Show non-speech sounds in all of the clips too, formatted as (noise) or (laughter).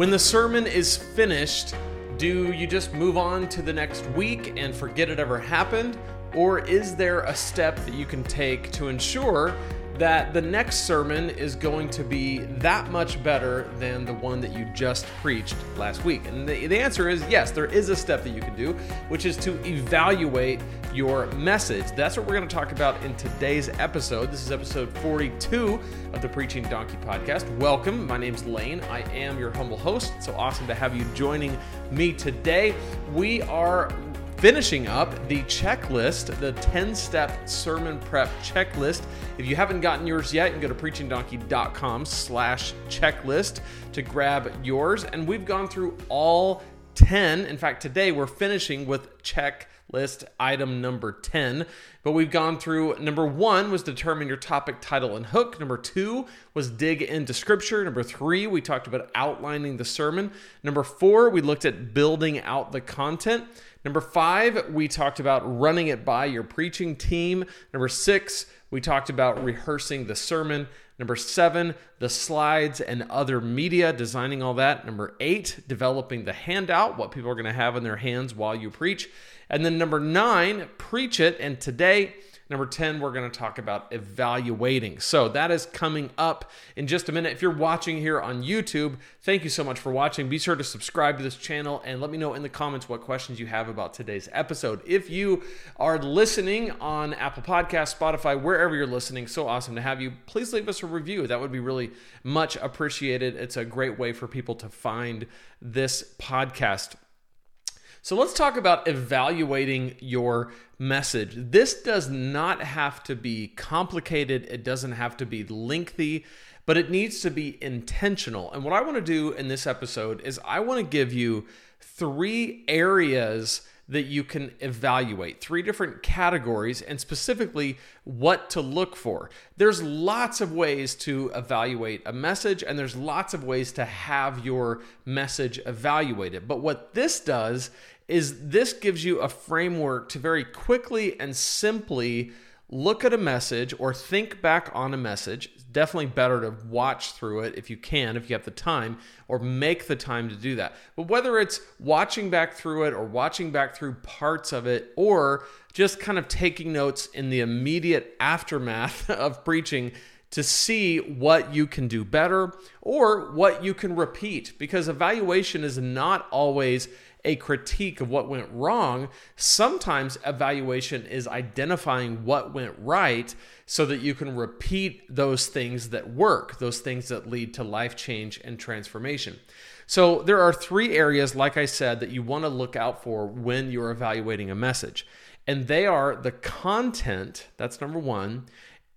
When the sermon is finished, do you just move on to the next week and forget it ever happened? Or is there a step that you can take to ensure that the next sermon is going to be that much better than the one that you just preached last week? And the, the answer is yes, there is a step that you can do, which is to evaluate your message. That's what we're going to talk about in today's episode. This is episode 42 of the Preaching Donkey podcast. Welcome. My name's Lane. I am your humble host. so awesome to have you joining me today. We are finishing up the checklist, the 10 step sermon prep checklist. If you haven't gotten yours yet, you can go to preachingdonkey.com slash checklist to grab yours. And we've gone through all 10. In fact, today we're finishing with checklist item number 10. But we've gone through number one was determine your topic, title, and hook. Number two was dig into scripture. Number three, we talked about outlining the sermon. Number four, we looked at building out the content. Number five, we talked about running it by your preaching team. Number six, we talked about rehearsing the sermon. Number seven, the slides and other media, designing all that. Number eight, developing the handout, what people are going to have in their hands while you preach. And then number nine, preach it. And today, Number 10, we're going to talk about evaluating. So that is coming up in just a minute. If you're watching here on YouTube, thank you so much for watching. Be sure to subscribe to this channel and let me know in the comments what questions you have about today's episode. If you are listening on Apple Podcasts, Spotify, wherever you're listening, so awesome to have you. Please leave us a review. That would be really much appreciated. It's a great way for people to find this podcast. So let's talk about evaluating your message. This does not have to be complicated, it doesn't have to be lengthy, but it needs to be intentional. And what I want to do in this episode is I want to give you three areas that you can evaluate, three different categories, and specifically what to look for. There's lots of ways to evaluate a message, and there's lots of ways to have your message evaluated. But what this does is this gives you a framework to very quickly and simply look at a message or think back on a message. Definitely better to watch through it if you can, if you have the time, or make the time to do that. But whether it's watching back through it or watching back through parts of it, or just kind of taking notes in the immediate aftermath (laughs) of preaching to see what you can do better or what you can repeat, because evaluation is not always a critique of what went wrong. Sometimes evaluation is identifying what went right so that you can repeat those things that work, those things that lead to life change and transformation. So, there are three areas, like I said, that you want to look out for when you're evaluating a message. And they are the content, that's number one,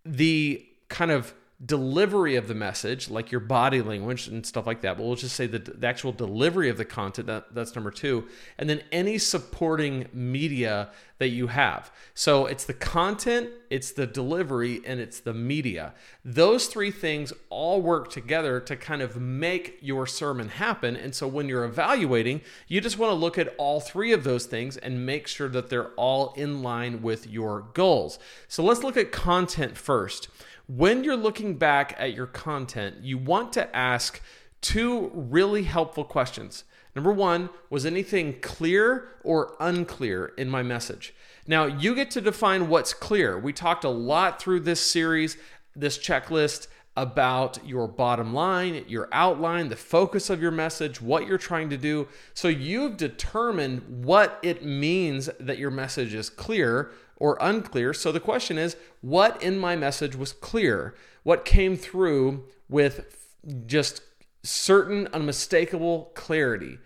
the kind of delivery of the message, like your body language and stuff like that. But we'll just say the, the actual delivery of the content, that, that's number two. And then any supporting media that you have. So it's the content, it's the delivery, and it's the media. Those three things all work together to kind of make your sermon happen. And so when you're evaluating, you just want to look at all three of those things and make sure that they're all in line with your goals. So let's look at content first when you're looking back at your content, you want to ask two really helpful questions. Number one, was anything clear or unclear in my message? Now, you get to define what's clear. We talked a lot through this series, this checklist about your bottom line, your outline, the focus of your message, what you're trying to do. So you've determined what it means that your message is clear or unclear. So the question is what in my message was clear? What came through with just certain unmistakable clarity?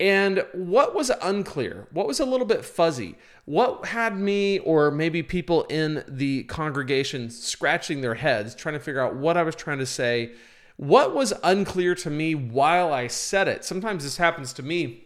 And what was unclear? What was a little bit fuzzy? What had me, or maybe people in the congregation, scratching their heads, trying to figure out what I was trying to say? What was unclear to me while I said it? Sometimes this happens to me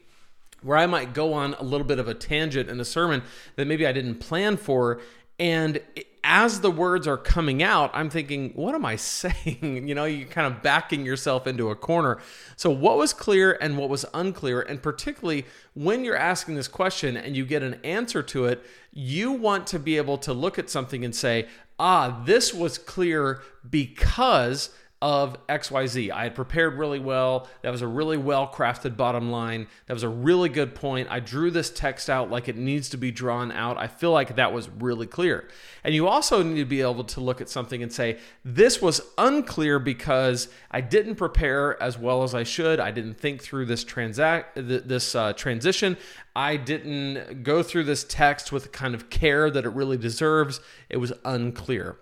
where I might go on a little bit of a tangent in a sermon that maybe I didn't plan for. And as the words are coming out, I'm thinking, what am I (laughs) saying? You know, you're kind of backing yourself into a corner. So, what was clear and what was unclear? And particularly when you're asking this question and you get an answer to it, you want to be able to look at something and say, ah, this was clear because of XYZ. I had prepared really well. That was a really well crafted bottom line. That was a really good point. I drew this text out like it needs to be drawn out. I feel like that was really clear. And you also need to be able to look at something and say, this was unclear because I didn't prepare as well as I should. I didn't think through this transact this uh, transition. I didn't go through this text with the kind of care that it really deserves. It was unclear.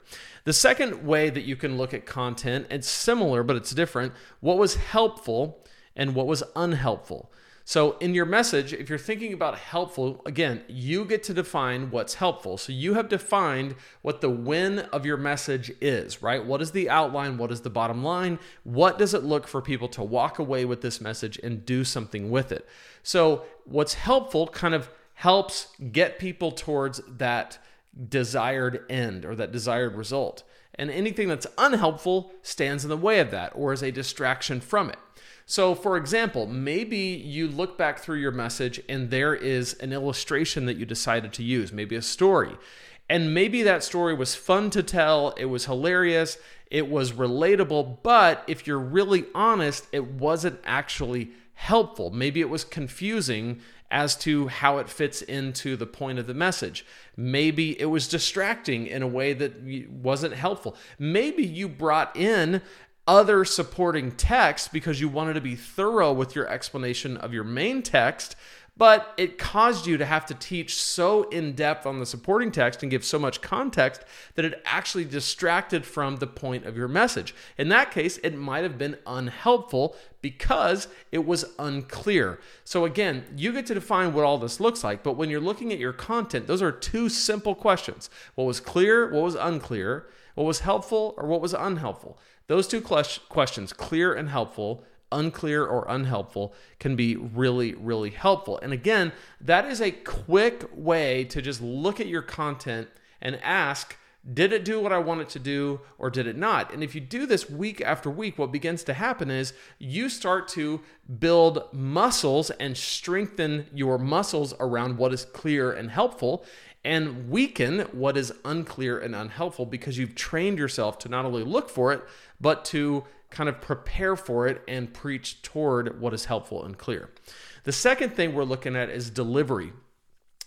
The second way that you can look at content, it's similar, but it's different. What was helpful and what was unhelpful? So, in your message, if you're thinking about helpful, again, you get to define what's helpful. So, you have defined what the win of your message is, right? What is the outline? What is the bottom line? What does it look for people to walk away with this message and do something with it? So, what's helpful kind of helps get people towards that desired end or that desired result. And anything that's unhelpful stands in the way of that or is a distraction from it. So, for example, maybe you look back through your message and there is an illustration that you decided to use, maybe a story. And maybe that story was fun to tell, it was hilarious, it was relatable, but if you're really honest, it wasn't actually helpful. Maybe it was confusing as to how it fits into the point of the message. Maybe it was distracting in a way that wasn't helpful. Maybe you brought in other supporting text because you wanted to be thorough with your explanation of your main text but it caused you to have to teach so in depth on the supporting text and give so much context that it actually distracted from the point of your message. In that case, it might have been unhelpful because it was unclear. So, again, you get to define what all this looks like, but when you're looking at your content, those are two simple questions what was clear, what was unclear, what was helpful, or what was unhelpful. Those two questions, clear and helpful, unclear or unhelpful can be really, really helpful. And again, that is a quick way to just look at your content and ask, did it do what I want it to do or did it not? And if you do this week after week, what begins to happen is you start to build muscles and strengthen your muscles around what is clear and helpful and weaken what is unclear and unhelpful because you've trained yourself to not only look for it, but to kind of prepare for it and preach toward what is helpful and clear. The second thing we're looking at is delivery.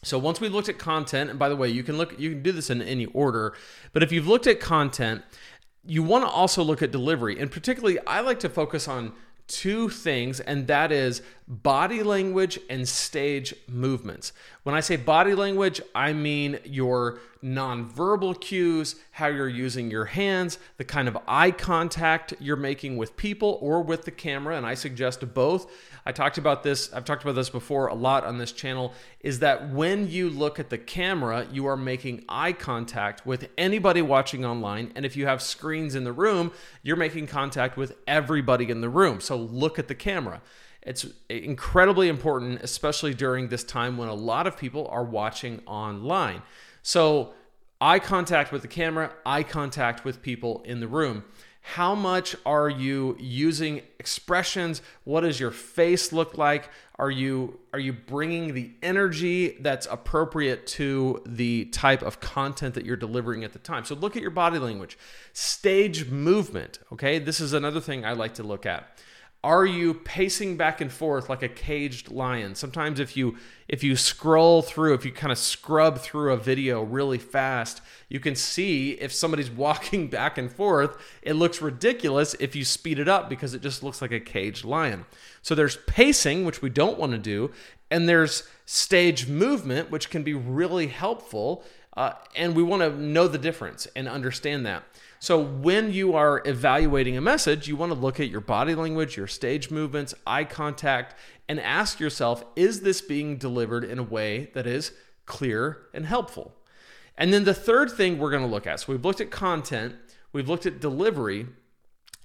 So once we looked at content, and by the way, you can look you can do this in any order, but if you've looked at content, you want to also look at delivery. And particularly I like to focus on two things, and that is body language and stage movements. When I say body language, I mean your nonverbal cues, how you're using your hands, the kind of eye contact you're making with people or with the camera, and I suggest both. I talked about this, I've talked about this before a lot on this channel, is that when you look at the camera, you are making eye contact with anybody watching online. And if you have screens in the room, you're making contact with everybody in the room. So look at the camera. It's incredibly important, especially during this time when a lot of people are watching online. So, eye contact with the camera, eye contact with people in the room. How much are you using expressions? What does your face look like? Are you are you bringing the energy that's appropriate to the type of content that you're delivering at the time? So look at your body language. Stage movement, okay? This is another thing I like to look at are you pacing back and forth like a caged lion? Sometimes if you if you scroll through if you kind of scrub through a video really fast you can see if somebody's (laughs) walking back and forth. It looks ridiculous if you speed it up because it just looks like a caged lion. So there's pacing which we don't want to do and there's stage movement which can be really helpful uh, and we want to know the difference and understand that so when you are evaluating a message, you want to look at your body language, your stage movements, eye contact, and ask yourself, is this being delivered in a way that is clear and helpful? And then the third thing we're going to look at so we've looked at content, we've looked at delivery.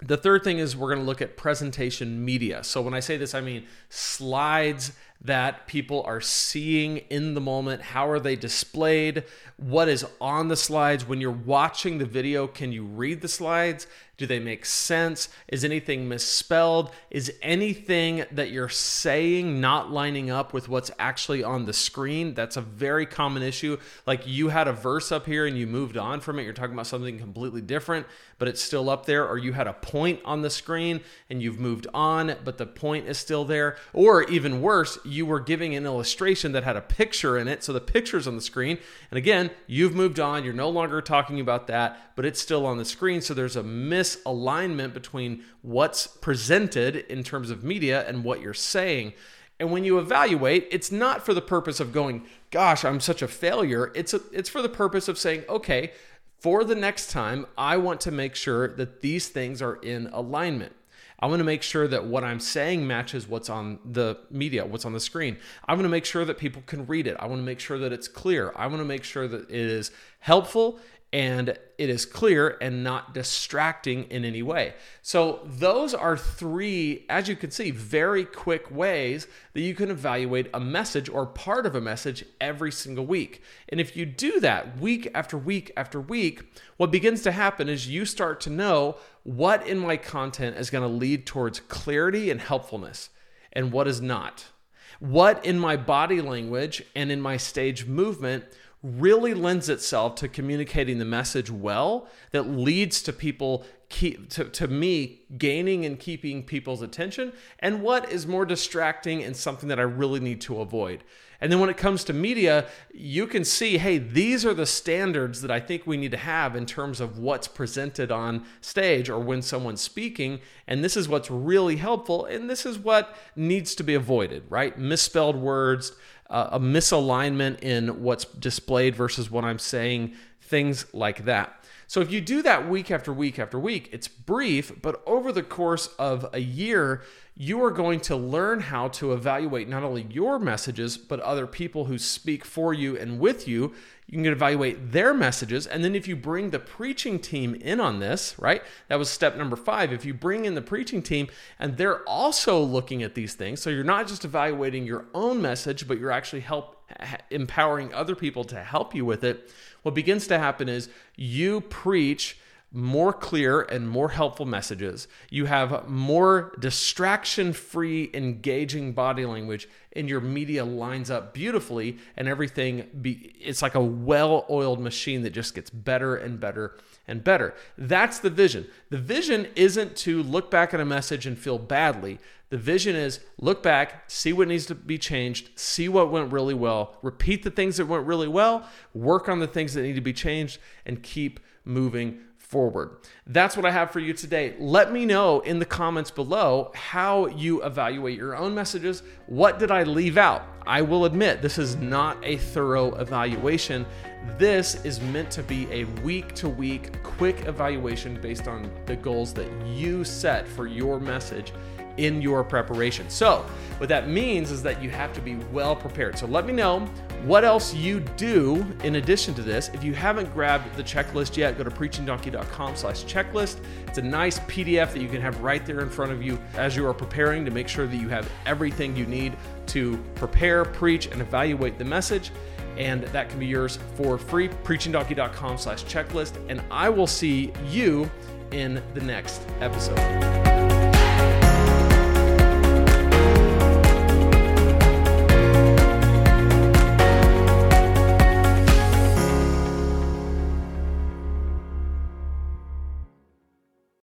The third thing is we're going to look at presentation media. So when I say this, I mean slides, that people are seeing in the moment? How are they displayed? What is on the slides? When you're watching the video, can you read the slides? Do they make sense? Is anything misspelled? Is anything that you're saying not lining up with what's actually on the screen? That's a very common issue. Like you had a verse up here and you moved on from it. You're talking about something completely different, but it's still up there. Or you had a point on the screen and you've moved on, but the point is still there. Or even worse, you were giving an illustration that had a picture in it. So the picture's on the screen. And again, you've moved on. You're no longer talking about that, but it's still on the screen. So there's a misalignment between what's presented in terms of media and what you're saying. And when you evaluate, it's not for the purpose of going, gosh, I'm such a failure. It's a, it's for the purpose of saying, okay, for the next time, I want to make sure that these things are in alignment. I want to make sure that what I'm saying matches what's on the media, what's on the screen. I want to make sure that people can read it. I want to make sure that it's clear. I want to make sure that it is helpful and it is clear and not distracting in any way. So, those are three, as you can see, very quick ways that you can evaluate a message or part of a message every single week. And if you do that week after week after week, what begins to happen is you start to know what in my content is going to lead towards clarity and helpfulness and what is not. What in my body language and in my stage movement really lends itself to communicating the message well that leads to people keep to, to me gaining and keeping people's attention and what is more distracting and something that i really need to avoid. And then when it comes to media you can see hey these are the standards that i think we need to have in terms of what's presented on stage or when someone's speaking and this is what's really helpful and this is what needs to be avoided right? Misspelled words a misalignment in what's displayed versus what I'm saying, things like that. So if you do that week after week after week, it's brief, but over the course of a year, you are going to learn how to evaluate not only your messages, but other people who speak for you and with you you can evaluate their messages. And then if you bring the preaching team in on this, right? That was step number five. If you bring in the preaching team and they're also looking at these things, so you're not just evaluating your own message, but you're actually help empowering other people to help you with it. What begins to happen is you preach more clear and more helpful messages. You have more distraction free, engaging body language, and your media lines up beautifully, and everything be, it's like a well oiled machine that just gets better and better and better. That's the vision. The vision isn't to look back at a message and feel badly. The vision is look back, see what needs to be changed, see what went really well, repeat the things that went really well, work on the things that need to be changed, and keep moving forward. That's what I have for you today. Let me know in the comments below how you evaluate your own messages. What did I leave out? I will admit this is not a thorough evaluation. This is meant to be a week to week quick evaluation based on the goals that you set for your message in your preparation. So, what that means is that you have to be well prepared. So, let me know what else you do in addition to this. If you haven't grabbed the checklist yet, go to preachingdonkey.com/checklist. It's a nice PDF that you can have right there in front of you as you are preparing to make sure that you have everything you need to prepare, preach, and evaluate the message. And that can be yours for free. Preachingdonkey.com/checklist. And I will see you in the next episode.